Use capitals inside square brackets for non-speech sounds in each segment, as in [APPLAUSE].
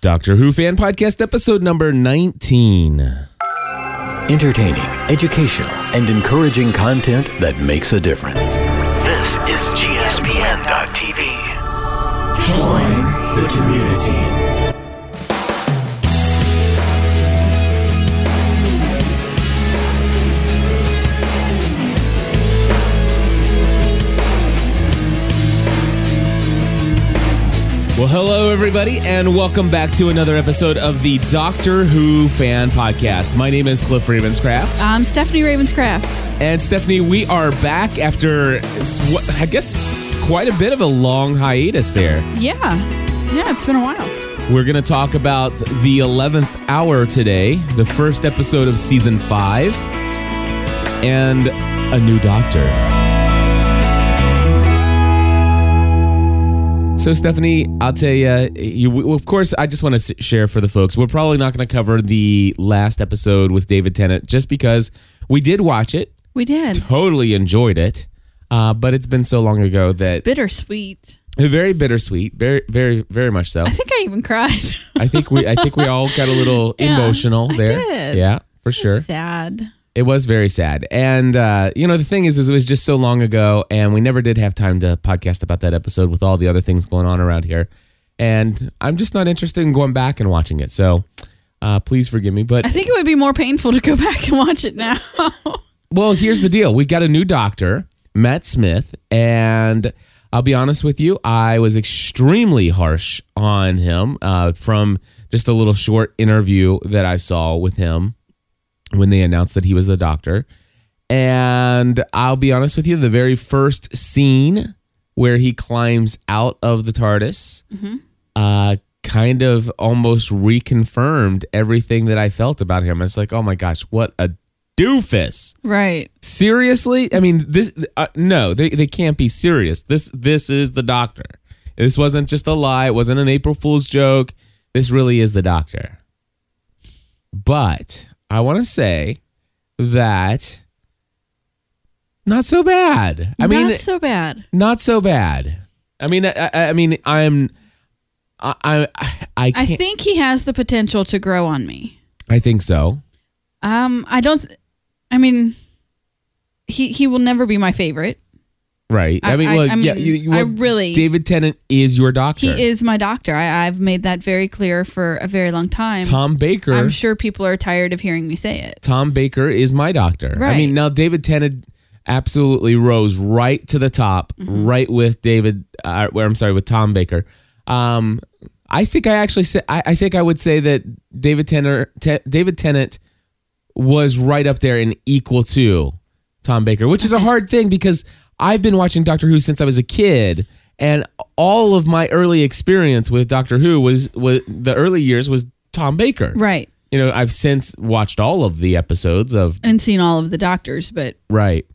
Doctor Who fan podcast episode number 19. Entertaining, educational, and encouraging content that makes a difference. This is GSPN.TV. Join the community. Well, hello, everybody, and welcome back to another episode of the Doctor Who fan podcast. My name is Cliff Ravenscraft. I'm Stephanie Ravenscraft. And Stephanie, we are back after, I guess, quite a bit of a long hiatus there. Yeah. Yeah, it's been a while. We're going to talk about the 11th hour today, the first episode of season five, and a new doctor. So, Stephanie, I'll tell you, you of course, I just want to share for the folks. We're probably not going to cover the last episode with David Tennant just because we did watch it, We did. totally enjoyed it, uh, but it's been so long ago that Bittersweet. very bittersweet, very, very, very much so. I think I even cried. I think we I think we all got a little [LAUGHS] Yeah, emotional there. did. Yeah, for sure. Sad. It was very sad. And uh, you know, the thing is is it was just so long ago and we never did have time to podcast about that episode with all the other things going on around here. And I'm just not interested in going back and watching it. So uh, please forgive me. But I think it would be more painful to go [LAUGHS] back and watch it now. [LAUGHS] Well, here's the deal. We got a new doctor, Matt Smith, and I'll be honest with you, I was extremely harsh on him uh, from just a little short interview that I saw with him when they announced that he was the doctor. And I'll be honest with you, the very first scene where he climbs out of the TARDIS uh, kind of almost reconfirmed everything that I felt about him. It's like, oh my gosh, what a doofus. Right. seriously? I mean this uh, no they, they can't be serious. This this is the doctor. This wasn't just a lie. It wasn't an april fool's joke. This really is the doctor. But i want to say that not so bad i mean Not so bad. not so bad i mean i, I, I mean i'm i i i I think he has the potential to grow on me. i think so Um, I don't. I mean, he he will never be my favorite. Right i, I- mean I- well I yeah mean, you, you, I really- david tennant is your doctor He is my doctor. I, I've made that very clear for a very long time. tom baker I'm sure people are tired of hearing me say it. Tom Baker is my doctor. Right. I mean, now David Tennant absolutely rose right to the top, Mm-hmm. right with David. Uh, where I'm sorry, with Tom Baker. Um, I think I actually say I, I think I would say that David Tennant, Te- David Tennant was right up there and equal to Tom Baker, which is a hard thing because I've been watching Doctor Who since I was a kid, and all of my early experience with Doctor Who was was the early years was Tom Baker Right. you know, I've since watched all of the episodes of And seen all of the doctors, but right,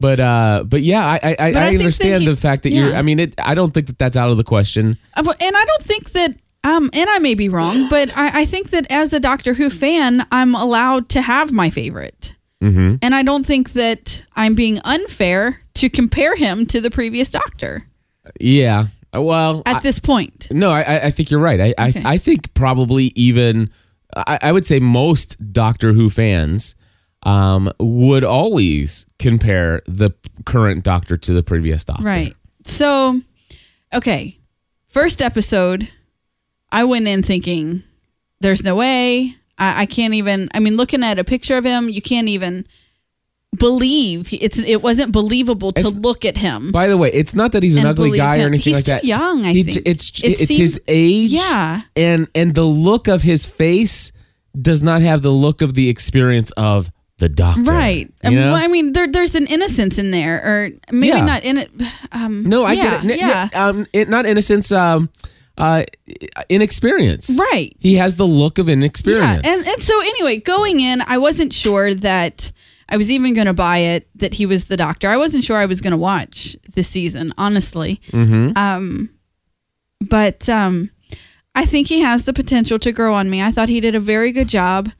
but uh, but yeah, I I, I, I I think that understand he- the fact that you're. I mean, it. I don't think that that's out of the question. Uh, and I don't think that um and I may be wrong, but I, I think that as a Doctor Who fan, I'm allowed to have my favorite. Mm-hmm. And I don't think that I'm being unfair to compare him to the previous Doctor Yeah. Well, at I- this point. no, I I think you're right. I Okay. I, I think probably even I, I would say most Doctor Who fans um would always compare the current Doctor to the previous Doctor. Right. So, okay. First episode, I went in thinking, there's no way. I, I can't even, I mean, looking at a picture of him, you can't even believe it's it wasn't believable to It's- look at him. By the way, it's not that he's an ugly guy or anything He's like that. young, I He think. It's It it's his age. Yeah. and and the look of his face does not have the look of the experience of the doctor. Right. You Um, know? well, I mean, there, there's an innocence in there, or maybe Yeah. not in it. Um, no, I yeah, get it. N- Yeah. n- um, it, not innocence. Um, uh, inexperience. Right. He has the look of inexperience. Yeah, and and so anyway, going in, I wasn't sure that I was even going to buy it that he was the doctor. I wasn't sure I was going to watch this season, honestly. Mhm. Um, but um, I think he has the potential to grow on me. I thought he did a very good job,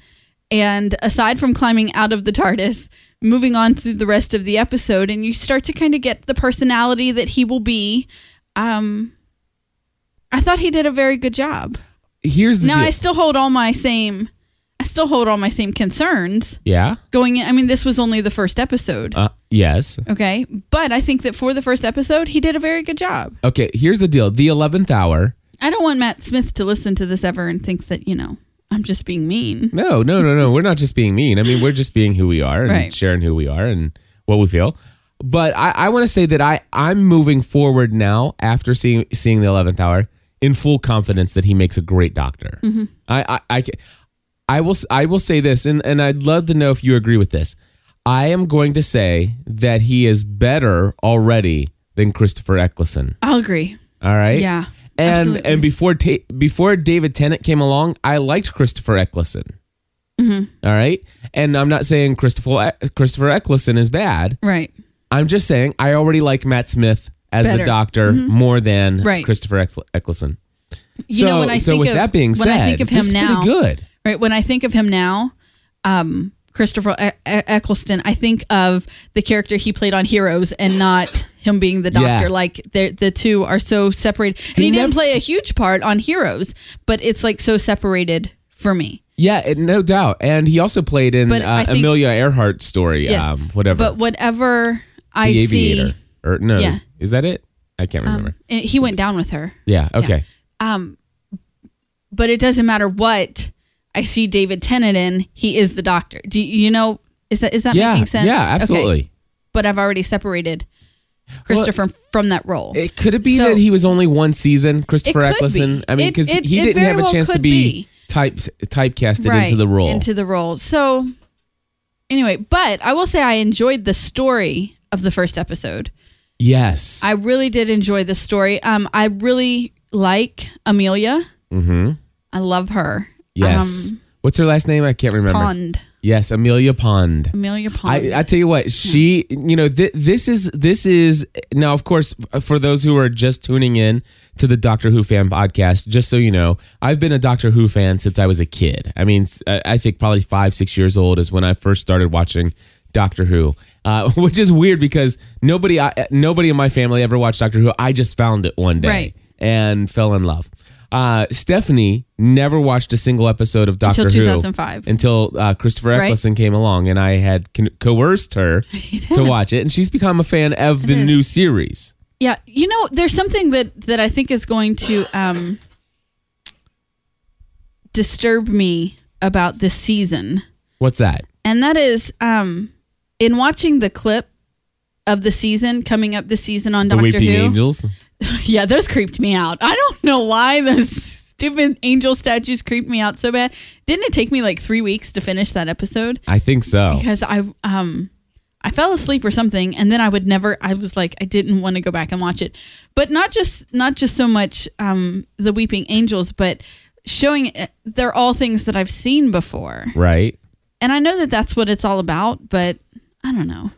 and aside from climbing out of the TARDIS. Moving on through the rest of the episode, and you start to kind of get the personality that he will be. Um, I thought he did a very good job. here's the Now deal. I still hold all my same. I still hold all my same concerns yeah. going in. I mean, this was only the first episode. Uh, yes. Okay. But I think that for the first episode, he did a very good job. Okay. Here's the deal. The eleventh hour. I don't want Matt Smith to listen to this ever and think that, you know, I'm just being mean. No, no, no, no. We're not just being mean. I mean, we're just being who we are and Right. sharing who we are and what we feel. But I, I want to say that I, I'm moving forward now after seeing seeing the eleventh hour in full confidence that he makes a great doctor. Mm-hmm. I, I, I, I will I will say this, and, and I'd love to know if you agree with this. I am going to say that he is better already than Christopher Eccleston. I'll agree. All right. Yeah, And absolutely. and before ta- before David Tennant came along, I liked Christopher Eccleston. Mm-hmm. All right. And I'm not saying Christopher Christopher Eccleston is bad. Right. I'm just saying I already like Matt Smith as Better. Mm-hmm. the Doctor more than Right. Christopher Eccleston. You so, know, when I so think with of that being when said, I think of him now, good. right? When I think of him now, um, Christopher E- Eccleston, I think of the character he played on Heroes and not him being the doctor. Yeah. Like the two are so separated. And he, He didn't nev- play a huge part on Heroes, but it's like so separated for me. Yeah, it, no doubt. And he also played in uh, think- Amelia Earhart's story. Yes. Um, whatever. But whatever I the see, Aviator. Or no, Yeah. is that it? I can't remember. um, and he went down with her. yeah. Okay. Um, but it doesn't matter what I see David Tennant in. He is the doctor. Do you, know? Is that is that Yeah. making sense? Yeah. Okay. Absolutely. But I've already separated Christopher from that role. It could it be So- that he was only one season, Christopher could Eccleston? be. I mean, It- because it- he it didn't very have a well chance to could be, be. type typecasted into the role. Into the role. So anyway, but I will say I enjoyed the story of the first episode. Yes. I really did enjoy the story. Um, I really like Amelia. mm-hmm. I love her. Yes. Um, What's her last name? I can't remember. Pond. Yes, Amelia Pond. Amelia Pond. I, I tell you what, she, you know, th- this is this is now, of course, for those who are just tuning in to the Doctor Who fan podcast. Just so you know, I've been a Doctor Who fan since I was a kid. I mean, I think probably five, six years old is when I first started watching Doctor Who, uh, [LAUGHS] which is weird because nobody, I, nobody in my family ever watched Doctor Who. I just found it one day Right. and fell in love. Uh, Stephanie never watched a single episode of Doctor Until Who 2005. until uh, Christopher Right. Eccleston came along, and I had con- coerced her [LAUGHS] to watch it, and she's become a fan of the is. new series. Yeah, you know, there's something that that I think is going to um disturb me about this season, What's that? and that is um in watching the clip of the season coming up this season on The Doctor Who. Angels. [LAUGHS] Yeah, those creeped me out. I don't know why those stupid angel statues creeped me out so bad. Didn't it take me like three weeks to finish that episode? I think so. because I um I fell asleep or something and then I would never I was like I didn't want to go back and watch it. But not just not just so much um the weeping angels but showing they're all things that I've seen before. Right. And I know that that's what it's all about, but I don't know.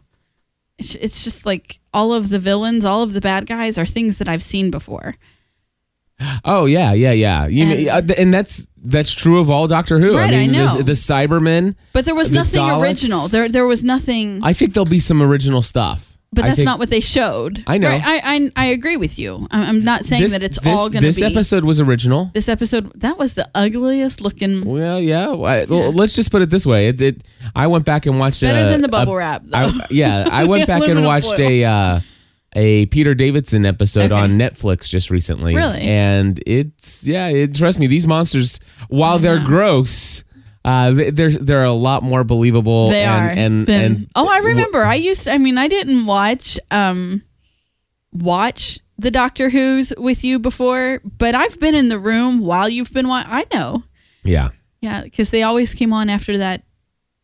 It's it's just like all of the villains, all of the bad guys are things that I've seen before. Oh yeah, yeah, yeah. You And- mean, uh, th- and that's that's true of all Doctor Who. Right, I mean, I know. The, the Cybermen. But there was nothing Daleks? original. There there was nothing I think there'll be some original stuff. But that's think not what they showed. I know. Right, I, I I agree with you. I'm, not saying this, that it's this- all going to be. This episode was original. this episode that was the ugliest looking. Well, yeah. I, well, let's just put it this way. It, it I went back and watched Better a- than the a- bubble wrap, though. I- yeah, I [LAUGHS] went back and watched foil. a uh, a Peter Davison episode Okay. on Netflix just recently. Really? And it's yeah, it, trust me, these monsters, while they're gross, uh, they- they're they're a lot more believable. They and, are. And Then- and oh, I remember. I used. I mean, I didn't watch um watch the Doctor Who's with you before, but I've been in the room while you've been watching. I know. yeah. Yeah, because they always came on after that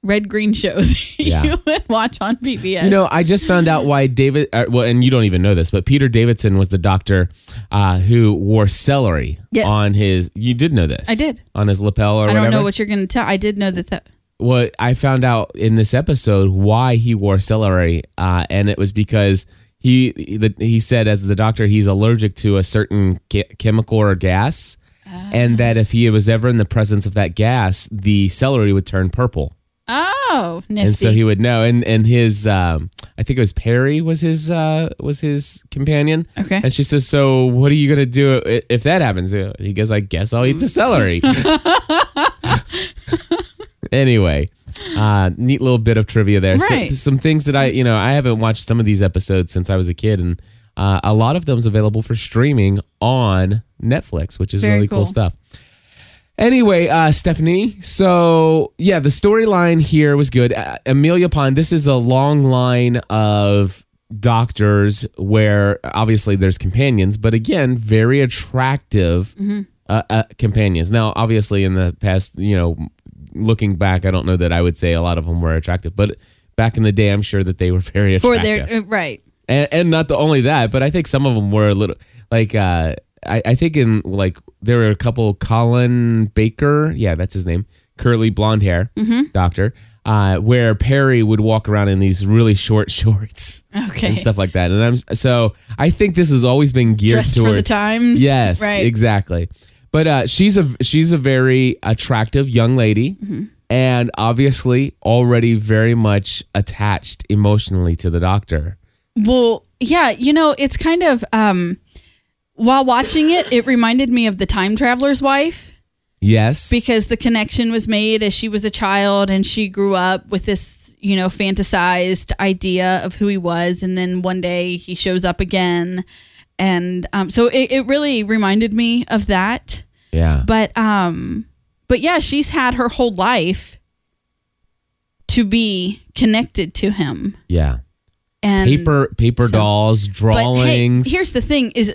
red green shows [LAUGHS] Yeah. you [LAUGHS] would watch on PBS. You know, I just found out why David. Uh, well, and you don't even know this, but Peter Davison was the doctor uh, who wore celery Yes. on his. You did know this. I did. on his lapel or I don't know what you're going to tell. I did know that that. well, I found out in this episode why he wore celery, uh, and it was because he the, he said as the doctor he's allergic to a certain che- chemical or gas, and that if he was ever in the presence of that gas, the celery would turn purple. Oh, nifty. and so he would know. And and his, um, I think it was Peri was his uh, was his companion. Okay. And she says, "So what are you gonna do i- if that happens?" He goes, "I guess I'll eat the celery." [LAUGHS] anyway, uh, neat little bit of trivia there. So- some things that I, you know, I haven't watched some of these episodes since I was a kid, and uh, a lot of them's available for streaming on Netflix, which is Very really cool. cool. stuff. Anyway, uh, Stephanie. So yeah, the storyline here was good. Uh, Amelia Pond. This is a long line of doctors where obviously there's companions, but again, very attractive uh, uh, companions. Now, obviously, in the past, you know, looking back, I don't know that I would say a lot of them were attractive, but back in the day, I'm sure that they were [LAUGHS] very for attractive their uh, right. and, and not the only that, but I think some of them were a little like uh, I, I think in like there were a couple Colin Baker, yeah, that's his name, curly blonde hair Mm-hmm. doctor, uh, where Peri would walk around in these really short [LAUGHS] shorts Okay. and stuff like that, and I'm so I think this has always been geared Dressed towards for the times. Yes, Right. exactly. But uh, she's a she's a very attractive young lady, Mm-hmm. and obviously already very much attached emotionally to the doctor. Well, yeah, you know, it's kind of um while watching it, it reminded me of the time traveler's wife Yes, because the connection was made as she was a child and she grew up with this, you know, fantasized idea of who he was and then one day he shows up again and um so it, it really reminded me of that. yeah, But um but yeah, she's had her whole life to be connected to him. yeah. And paper paper so- dolls, But drawings. hey, here's the thing: is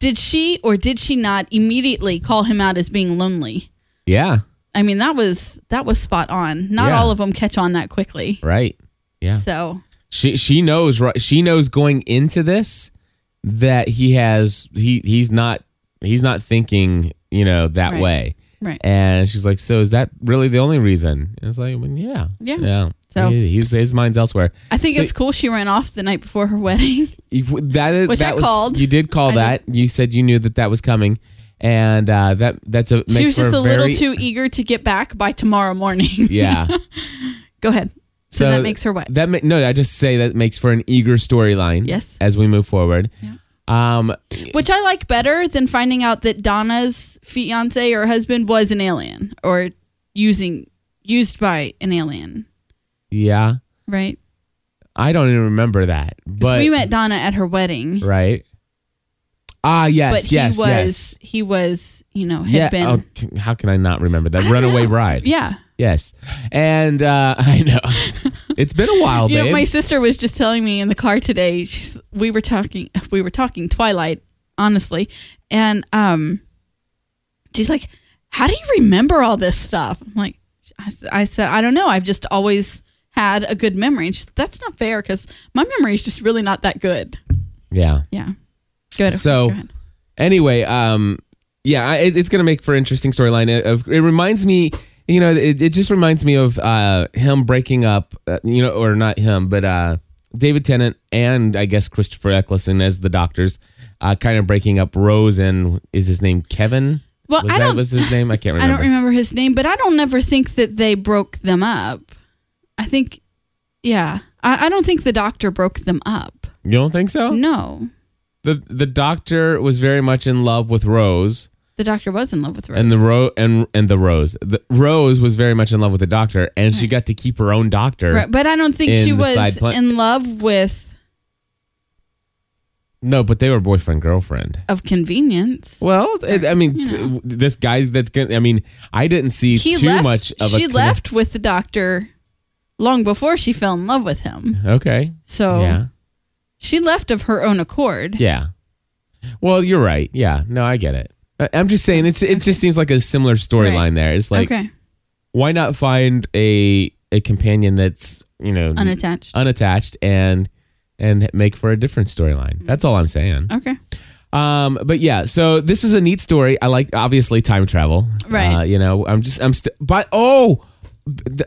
did she or did she not immediately call him out as being lonely? yeah, I mean, that was that was spot on. Not Yeah. all of them catch on that quickly. right. Yeah, So she she knows right. She knows going into this that he has he he's not he's not thinking you know that Right. way. right, And she's like, "So is that really the only reason?" And it's like, well, "Yeah, Yeah. yeah." So- He- he's his mind's elsewhere. I think So- it's cool she ran off the night before her [LAUGHS] wedding. That is Which that I was- called. You did call I that. You said you knew that that was coming, and uh, that that's a. she was just for a little too eager to get back by tomorrow morning. [LAUGHS] Yeah. [LAUGHS] Go ahead. So, that makes her what? That ma- no, I just say that makes for an eager storyline. Yes. As we move forward. Um. Which I like better than finding out that Donna's fiance or husband was an alien or using used by an alien, Yeah. right? I don't even remember that. but we met Donna at her wedding. right. Ah, yes, but he yes, was yes. he was you know had Yeah. been Oh, t- how can I not remember that I runaway know. bride? yeah Yes. And uh, [LAUGHS] I know it's been a while, [LAUGHS] you babe. know my sister was just telling me in the car today she's, we were talking we were talking twilight honestly and um she's like how do you remember all this stuff i'm like "I said i don't know i've just always had a good memory and she's that's not fair because my memory is just really not that good yeah. yeah good So- Go anyway, um, yeah, I- it, it's going to make for interesting storyline. It, of- it reminds me, you know, it, it just reminds me of uh, him breaking up, uh, you know, or not him, but uh, David Tennant and I guess Christopher Eccleston as the doctors, uh, kind of breaking up Rose and is his name Kevin? Well, was I that don't- was his name? I can't [LAUGHS] I don't remember his name, but I don't never think that they broke them up. I think, yeah, I, I don't think the doctor broke them up. You don't think so? No, The the doctor was very much in love with Rose, the doctor was in love with Rose. and the ro- and and the Rose. The Rose was very much in love with the doctor, and she got to keep her own doctor. right, but I don't think in she the side was in love with No, but they were boyfriend girlfriend. of convenience. Well, it, I mean, You t- know. this guy's that's gonna. I mean, I didn't see He too left. much of a. she left with the doctor long before she fell in love with him. Okay. So Yeah. she left of her own accord. Yeah. Well, you're right. Yeah. No, I get it. I, I'm just saying, it's it just seems like a similar storyline Right. there. It's like, okay, why not find a a companion that's you know unattached. unattached and and make for a different storyline. That's all I'm saying. okay, Um, but yeah, so this was a neat story. I like obviously time travel. Right. Uh, you know, I'm just I'm st- but oh,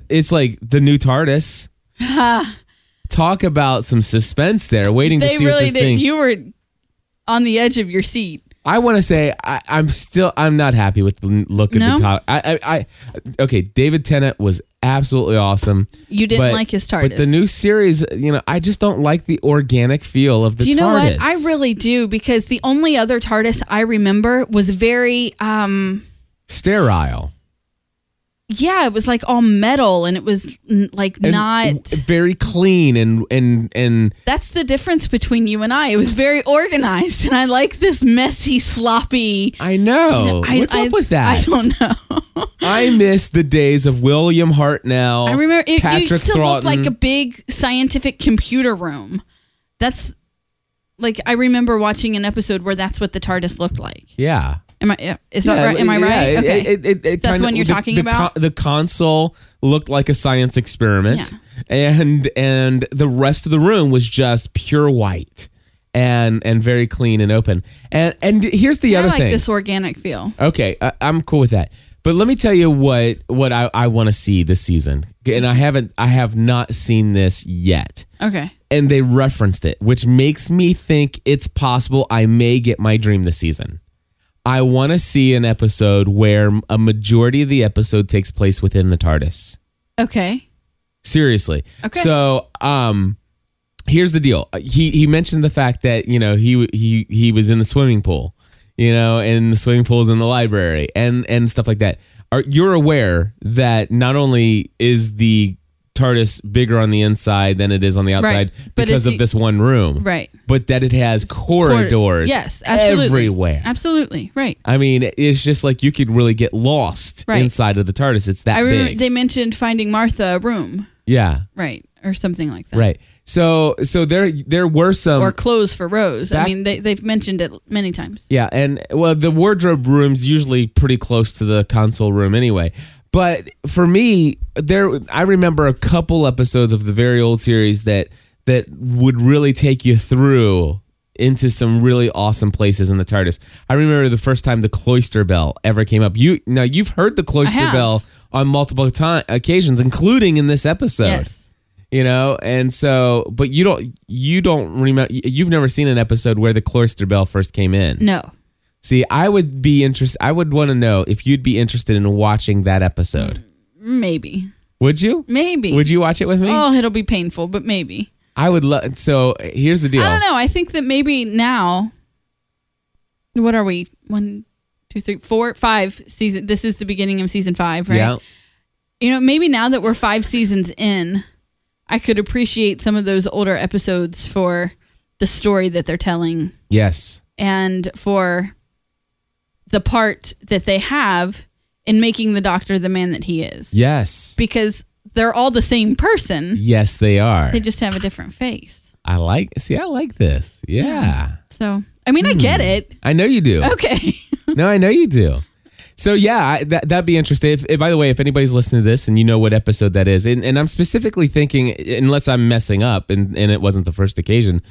it's like the new TARDIS. [LAUGHS] Talk about some suspense there, waiting to they see what really this did. thing. You were on the edge of your seat. I want to say I, I'm still I'm not happy with the look at No? the top. I, I, I okay. David Tennant was absolutely awesome. You didn't but- like his TARDIS, but the new series, you know, I just don't like the organic feel of the Do you know TARDIS. what? I really do because the only other TARDIS I remember was very um sterile. Yeah, it was like all metal and it was like and not very clean and and and That's the difference between you and I. It was very organized and I like this messy sloppy I know. I, What's I- up with that? I don't know. [LAUGHS] I miss the days of William Hartnell. I remember it Patrick used to look like a big scientific computer room. That's like I remember watching an episode where that's what the TARDIS looked like. yeah. Am I? yeah, Is that Yeah, right? Am I yeah, right? okay. it- it- it That's what you're the- talking the about? the console looked like a science experiment, and and the rest of the room was just pure white and and very clean and open. And and here's the other thing I other like thing. this organic feel. Okay, I, I'm cool with that. But let me tell you what what I, I want to see this season, and I haven't I have not seen this yet. Okay. And they referenced it, which makes me think it's possible I may get my dream this season. I want to see an episode where a majority of the episode takes place within the TARDIS. Okay. Seriously. Okay. So, um, here's the deal. He he mentioned the fact that you know he he he was in the swimming pool, you know, and the swimming pool's in the library and and stuff like that. Are you're aware that not only is the TARDIS bigger on the inside than it is on the outside But because of this one room, Right. But that it has corridors, Yes, absolutely. everywhere. Absolutely. Right. I mean, it's just like you could really get lost Right. inside of the TARDIS. It's that I remember big. they mentioned finding Martha a room. yeah, Right. Or something like that. right. So, so there, there were some Or clothes for Rose. I mean, they, they've mentioned it many times. Yeah, and well, the wardrobe room's usually pretty close to the console room anyway. But for me, there I remember a couple episodes of the very old series that that would really take you through into some really awesome places in the TARDIS. I remember the first time the cloister bell ever came up. You now you've heard the cloister bell on multiple time occasions, including in this episode Yes. you know and so but you don't you don't remember you've never seen an episode where the cloister bell first came in No. See i would be interested i would want to know if you'd be interested in watching that episode Maybe. would you Maybe. would you watch it with me Oh, it'll be painful, but maybe. i would love so here's the deal I don't know. I think that maybe now. What are we? One, two, three, four, five season. This is the beginning of season five, right? yeah You know, maybe now that we're five seasons in, I could appreciate some of those older episodes for the story that they're telling yes and for the part that they have in making the doctor the man that he is. yes Because they're all the same person. yes they are They just have a different face. i like see i like this yeah So, I mean, I get hmm. it. i know you do Okay. [LAUGHS] no, I know you do. So yeah, I, that that'd be interesting. If, if- by the way, if anybody's listening to this and you know what episode that is, and, and I'm specifically thinking, unless I'm messing up, and, and it wasn't the first occasion,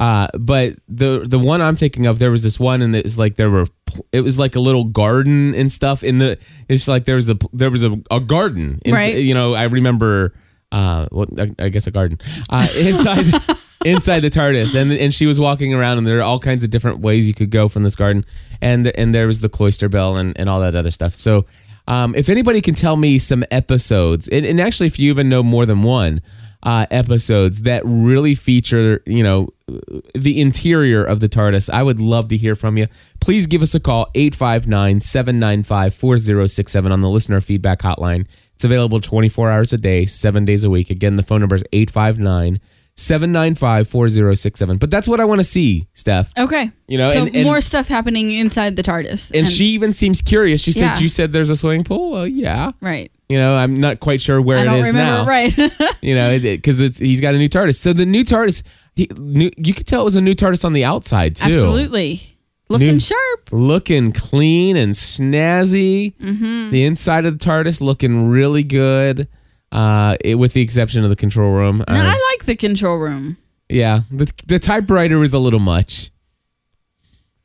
uh, but the the one I'm thinking of, there was this one, and it was like there were, it was like a little garden and stuff. In the, it's like there was a there was a, a garden, in- Right. You know, I remember. Uh, well, I, I guess a garden uh, inside [LAUGHS] inside the TARDIS, and and she was walking around, and there are all kinds of different ways you could go from this garden, and and there was the cloister bell and and all that other stuff. So, um, if anybody can tell me some episodes, and, and actually, if you even know more than one uh, episodes that really feature, you know, the interior of the TARDIS, I would love to hear from you. Please give us a call 859 795 4067 on the listener feedback hotline. It's available 24 hours a day, seven days a week. Again, the phone number is 859 795 4067. But that's what I want to see, Steph. Okay. You know, so and- and- more stuff happening inside the TARDIS. And, she even seems curious. She said, Yeah. You said there's a swimming pool? Well, yeah. right. You know, I'm not quite sure where it is. I it don't is remember. now. Right. [LAUGHS] You know, because it's he's got a new TARDIS. So the new TARDIS, he, new, you could tell it was a new TARDIS on the outside too. Absolutely. Looking New- sharp. looking clean and snazzy. Mm-hmm. The inside of the TARDIS looking really good, uh, it, with the exception of the control room. No, Uh, I like the control room. yeah, the, the typewriter was a little much.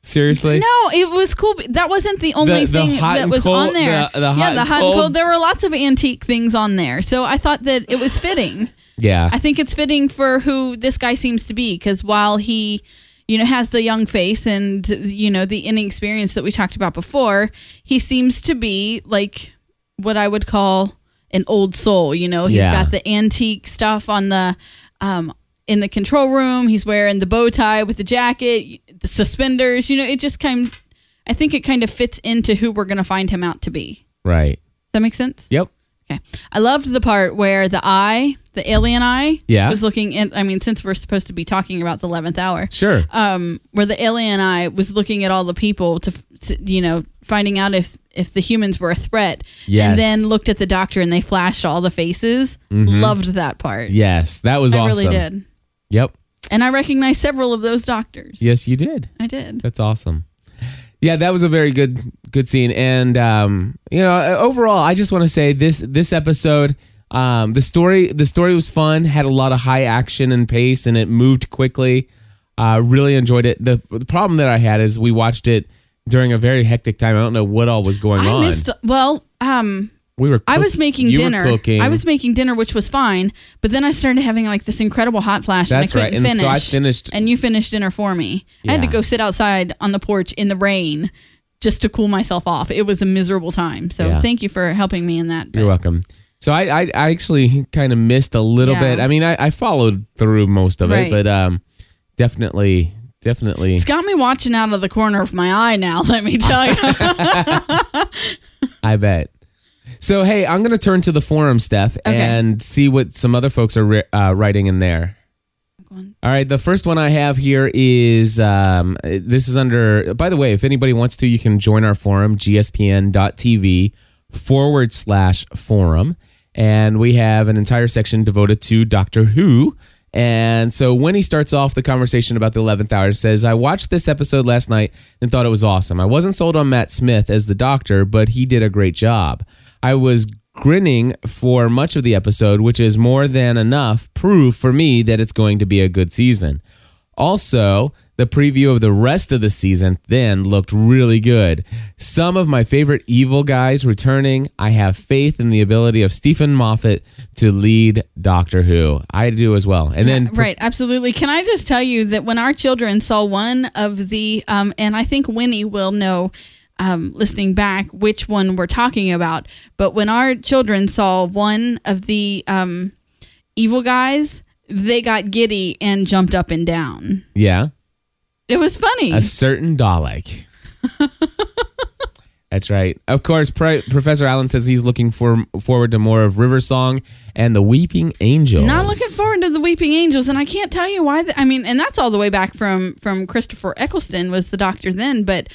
Seriously, No, it was cool. That wasn't the only The- the thing that was cold- on there. the- yeah, the hot cold- and cold. There were lots of antique things on there, so I thought that it was fitting. yeah, I think it's fitting for who this guy seems to be because while he, you know, has the young face and you know the inexperience that we talked about before. He seems to be like what I would call an old soul. You know, he's Yeah. got the antique stuff on the um in the control room. He's wearing the bow tie with the jacket, the suspenders. You know, it just kind. I think it kind of fits into who we're going to find him out to be. Right. Does that make sense? Yep. Okay. I loved the part where the eye, the alien eye, Yeah. was looking in. I mean, since we're supposed to be talking about the 11th hour, Sure. um, where the alien eye was looking at all the people to, to, you know, finding out if if the humans were a threat, Yes. and then looked at the doctor and they flashed all the faces. Loved that part. yes, that was I Mm-hmm. awesome. really did, Yep. and I recognized several of those doctors. Yes, you did. I did. That's awesome. Yeah, that was a very good good scene, and um, you know, overall, I just want to say this this episode, um, the story the story was fun, had a lot of high action and pace, and it moved quickly. Uh, really enjoyed it. The the problem that I had is we watched it during a very hectic time. I don't know what all was going I on. missed. Well, um, we were. I was making you dinner. cooking. I was making dinner, which was fine. But then I started having like this incredible hot flash, That's and I couldn't And finish. so I finished- and you finished dinner for me. I had to go sit outside on the porch in the rain just to cool myself off. It was a miserable time. So Yeah. thank you for helping me in that. You're welcome. So I, I, I actually kind of missed a little Yeah. bit. I mean, I, I followed through most of Right. it, but um, definitely, definitely. It's got me watching out of the corner of my eye now. Let me tell you. [LAUGHS] I bet. So hey, I'm gonna turn to the forum, Steph, Okay. and see what some other folks are ri- uh, writing in there. All right, the first one I have here is um, this is under. By the way, if anybody wants to, you can join our forum, gspn.tv forward slash forum, and we have an entire section devoted to Doctor Who. And so when he starts off the conversation about the 11th hour, it says, I watched this episode last night and thought it was awesome. I wasn't sold on Matt Smith as the doctor, but he did a great job. I was grinning for much of the episode, which is more than enough proof for me that it's going to be a good season. Also, the preview of the rest of the season then looked really good. Some of my favorite evil guys returning. I have faith in the ability of Steven Moffat to lead Doctor Who. I do as well. And then right, absolutely. Can I just tell you that when our children saw one of the, um, and I think Winnie will know, um, listening back, which one we're talking about. But when our children saw one of the um, evil guys, they got giddy and jumped up and down. yeah, It was funny. a certain Dalek. [LAUGHS] That's right. Of course, Pro- Professor Allen says he's looking for forward to more of River Song and the Weeping Angels. Not looking forward to the Weeping Angels, and I can't tell you why. th- I mean, and that's all the way back from from Christopher Eccleston was the Doctor then, but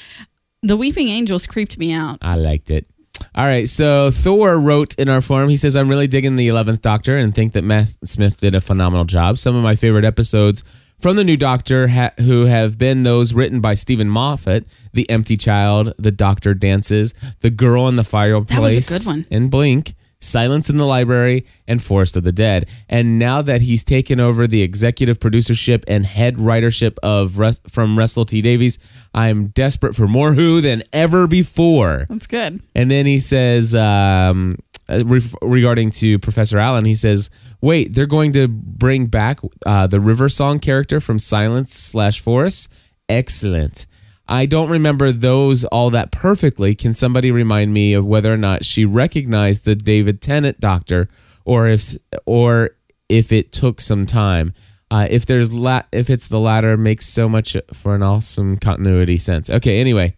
the Weeping Angels creeped me out. I liked it. All right, so Thor wrote in our forum. He says, "I'm really digging the Eleventh Doctor and think that Matt Smith did a phenomenal job. Some of my favorite episodes from the new Doctor, ha- who have been those written by Steven Moffat: The Empty Child, The Doctor Dances, The Girl in the Fireplace, that was a good one. and Blink." Silence in the Library, and Forest of the Dead. And now that he's taken over the executive producership and head writership of Res- from Russell T Davies, I'm desperate for more Who than ever before. That's good. And then he says, um, uh, ref- regarding to Professor Allen, he says, "Wait, they're going to bring back uh, the River Song character from Silence slash Forest. Excellent. I don't remember those all that perfectly. Can somebody remind me of whether or not she recognized the David Tennant Doctor, or if or if it took some time?" Uh, if there's la- if it's the latter, makes so much for an awesome continuity sense. Okay, anyway,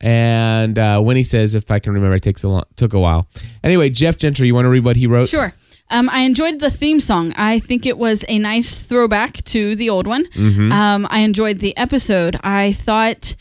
and uh, when he says, if I can remember, it takes a long, took a while. Anyway, Jeff Gentry, you want to read what he wrote? Sure. Um, I enjoyed the theme song. I think it was a nice throwback to the old one. Mm-hmm. Um, I enjoyed the episode. I thought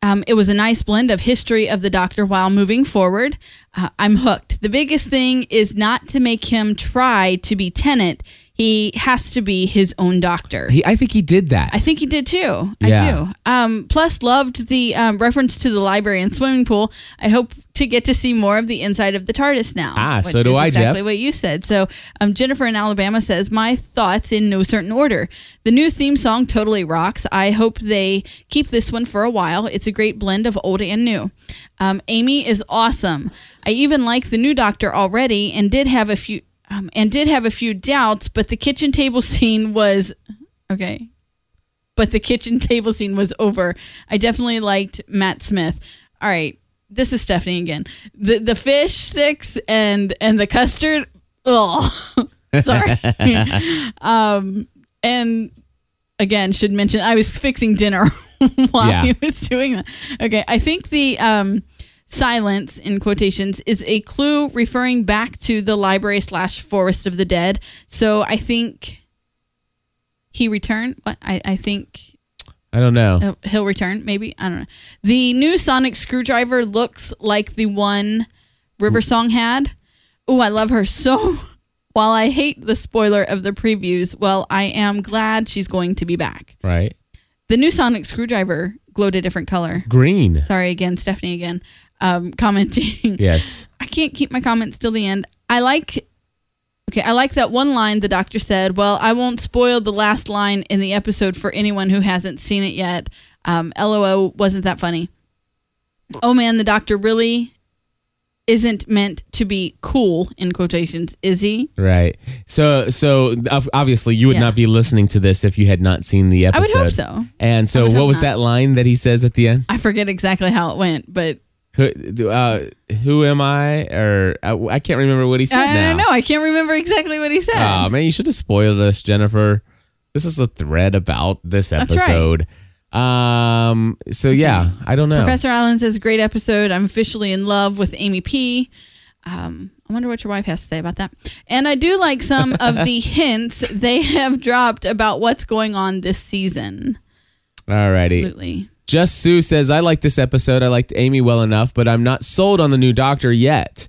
um, it was a nice blend of history of the Doctor while moving forward. Uh, I'm hooked. The biggest thing is not to make him try to be Tennant. He has to be his own doctor. He, I think he did that. I think he did too. I do. Um, plus, loved the um, reference to the library and swimming pool. I hope to get to see more of the inside of the TARDIS now. Ah, so do I, Exactly Jeff. what you said. So, um, Jennifer in Alabama says, "My thoughts in no certain order. The new theme song totally rocks. I hope they keep this one for a while. It's a great blend of old and new. Um, Amy is awesome. I even like the new Doctor already, and did have a few." Um, and did have a few doubts, but the kitchen table [LAUGHS] scene was okay. but the kitchen [LAUGHS] table scene was over. I definitely liked Matt Smith. All right, this is Stephanie again. The the fish sticks and and the custard. Oh, [LAUGHS] sorry. um, and again, should mention I was fixing dinner while Yeah. he was doing that. Okay, I think the um silence in quotations is a clue referring back to the library slash forest of the dead. So I think he returned. What I I think I don't know. he'll- he'll return. Maybe I don't know. The new sonic screwdriver looks like the one River mm. Song had. Oh, I love her so. [LAUGHS] While I hate the spoiler of the previews, well, I am glad she's going to be back. Right? The new sonic screwdriver glowed a different color. Green. Sorry again, Stephanie again, um, [LAUGHS] commenting. Yes. I can't keep my comments till the end. I like Okay, I like that one line the doctor said. Well, I won't spoil the last line in the episode for anyone who hasn't seen it yet. Um, LOL wasn't that funny. Oh man, the doctor really isn't meant to be cool in quotations, is he? Right. So, so obviously, you would Yeah. not be listening to this if you had not seen the episode. I would hope so. And so, what was not. that line that he says at the end? I forget exactly how it went, but Who, do- uh, who am I? Or uh, I can't remember what he said I, I now. don't know. I can't remember exactly what he said. Oh man, you should have spoiled us, Jennifer. This is a thread about this That's right. episode. Um. So yeah, I don't know. Professor Allen says, "Great episode. I'm officially in love with Amy P." Um, I wonder what your wife has to say about that. And I do like some of the [LAUGHS] hints they have dropped about what's going on this season. Alrighty. Absolutely. Just Sue says, I like this episode. I liked Amy well enough, but I'm not sold on the new doctor yet.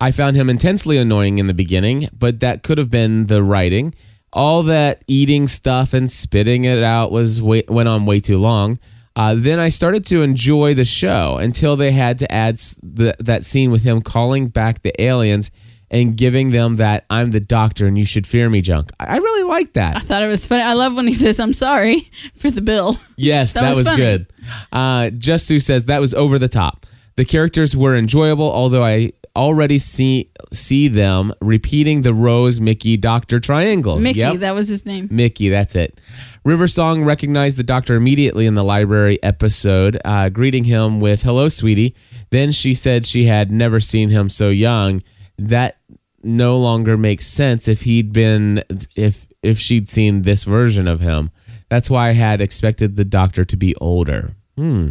I found him intensely annoying in the beginning, but that could have been the writing. All that eating stuff and spitting it out was way, went on way too long. Uh, then I started to enjoy the show until they had to add the, that scene with him calling back the aliens and giving them that I'm the doctor and you should fear me junk. I, I really like that. I thought it was funny. I love when he says, "I'm sorry [LAUGHS] for the bill." Yes, That that, was was, good. Uh, Just Sue says that was over the top. The characters were enjoyable, although I already see see them repeating the Rose Mickey Doctor triangle. Mickey, Yep. that was his name. Mickey, that's it. River Song recognized the doctor immediately in the library episode, uh, greeting him with "Hello, sweetie." Then she said she had never seen him so young. That no longer makes sense if he'd been if if she'd seen this version of him. That's why I had expected the doctor to be older. Hmm.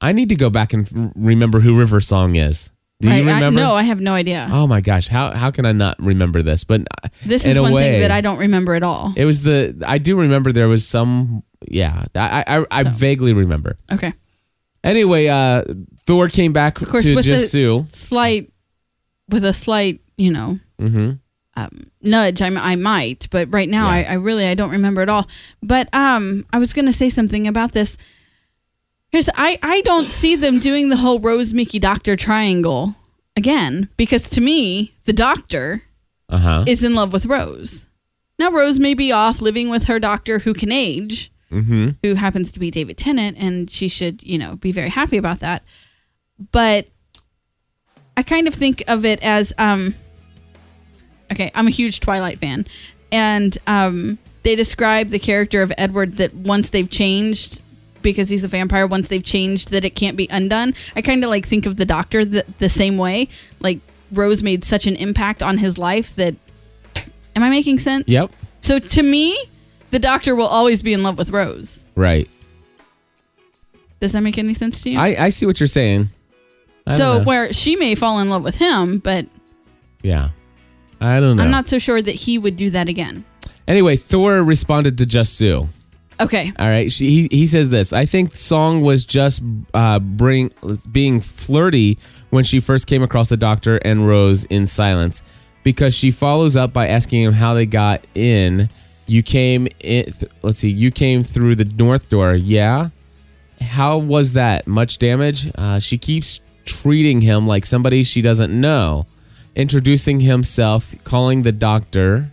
I need to go back and remember who River Song is. Do Right? you I- remember? no, I have no idea. Oh my gosh, how how can I not remember this? But uh, this in is a one way, thing that I don't remember at all. it was the I do remember there was some yeah I I, I So. vaguely remember. Okay, Anyway, uh Thor came back of course, to with just a Sue. slight, with a slight, you know, hmm um, nudge I, I might but right now I, Yeah. I really i don't remember at all. But um i was gonna say something about this. Here's i i don't see them doing the whole rose mickey doctor triangle again because to me the doctor Uh huh. is in love with rose. Now rose may be off living with her doctor who can age hmm who happens to be david tennant and she should you know be very happy about that. But i kind of think of it as um okay i'm a huge twilight fan and um they describe the character of edward that once they've changed because he's a vampire once they've changed that it can't be undone i kind of like think of the doctor the, the same way like rose made such an impact on his life that am i making sense Yep. so to me, the doctor will always be in love with Rose. Right. Does that make any sense to you? I I see what you're saying. I so don't know. where she may fall in love with him, but yeah. I don't know. I'm not so sure that he would do that again. Anyway, Thor responded to Just Sue. Okay. All right. She, he, he says this. I think Song was just uh, bring being flirty when she first came across the doctor and Rose in silence because she follows up by asking him how they got in. You came in. Th- let's see. You came through the north door. Yeah. How was that? Much damage? Uh, she keeps treating him like somebody she doesn't know, introducing himself, calling the doctor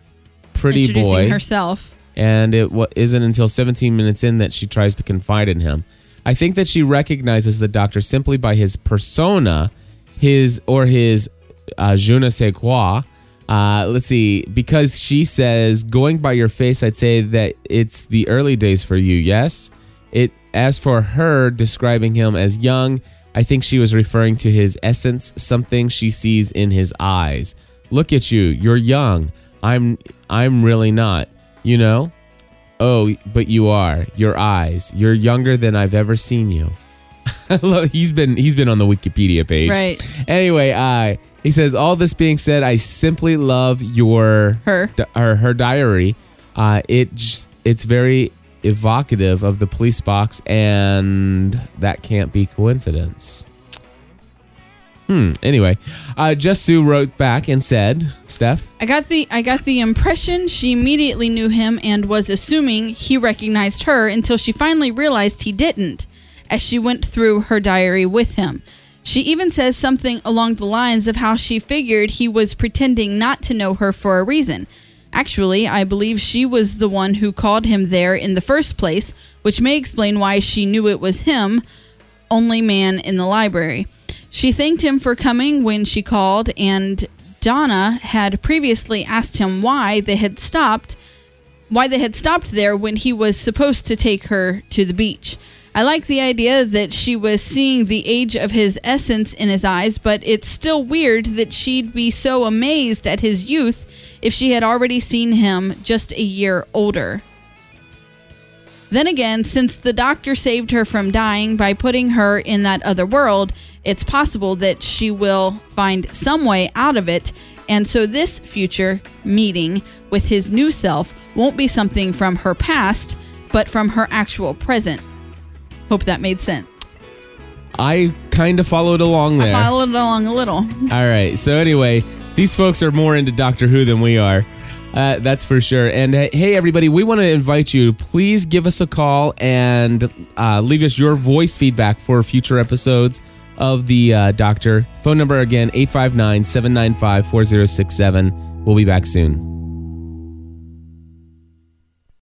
pretty Introducing boy herself. and it wa- isn't until 17 minutes in that she tries to confide in him. I think that she recognizes the doctor simply by his persona, his or his uh, je ne sais quoi, Uh, let's see. Because she says, going by your face, I'd say that it's the early days for you. Yes. It. As for her describing him as young, I think she was referring to his essence, something she sees in his eyes. Look at you. You're young. I'm. I'm really not. You know. Oh, but you are. Your eyes. You're younger than I've ever seen you. [LAUGHS] He's been he's been on the Wikipedia page. Right. Anyway, uh, he says all this being said, I simply love your Her. di- her, her diary. Uh, it just, it's very evocative of the police box, and that can't be coincidence. Hmm. Anyway, uh, Just Sue wrote back and said, "Steph, I got the I got the impression she immediately knew him and was assuming he recognized her until she finally realized he didn't as she went through her diary with him. She even says something along the lines of how she figured he was pretending not to know her for a reason. Actually, I believe she was the one who called him there in the first place, which may explain why she knew it was him, only man in the library. She thanked him for coming when she called, and Donna had previously asked him why they had stopped, why they had stopped there when he was supposed to take her to the beach. I like the idea that she was seeing the age of his essence in his eyes, but it's still weird that she'd be so amazed at his youth if she had already seen him just a year older. Then again, since the doctor saved her from dying by putting her in that other world, it's possible that she will find some way out of it. And so this future meeting with his new self won't be something from her past, but from her actual present. Hope that made sense. I kind of followed along there." I followed along a little. All right. So anyway, these folks are more into Doctor Who than we are. Uh, that's for sure. And uh, hey, everybody, we want to invite you. Please give us a call and uh, leave us your voice feedback for future episodes of the uh, Doctor. Phone number again 859 795 4067. We'll be back soon.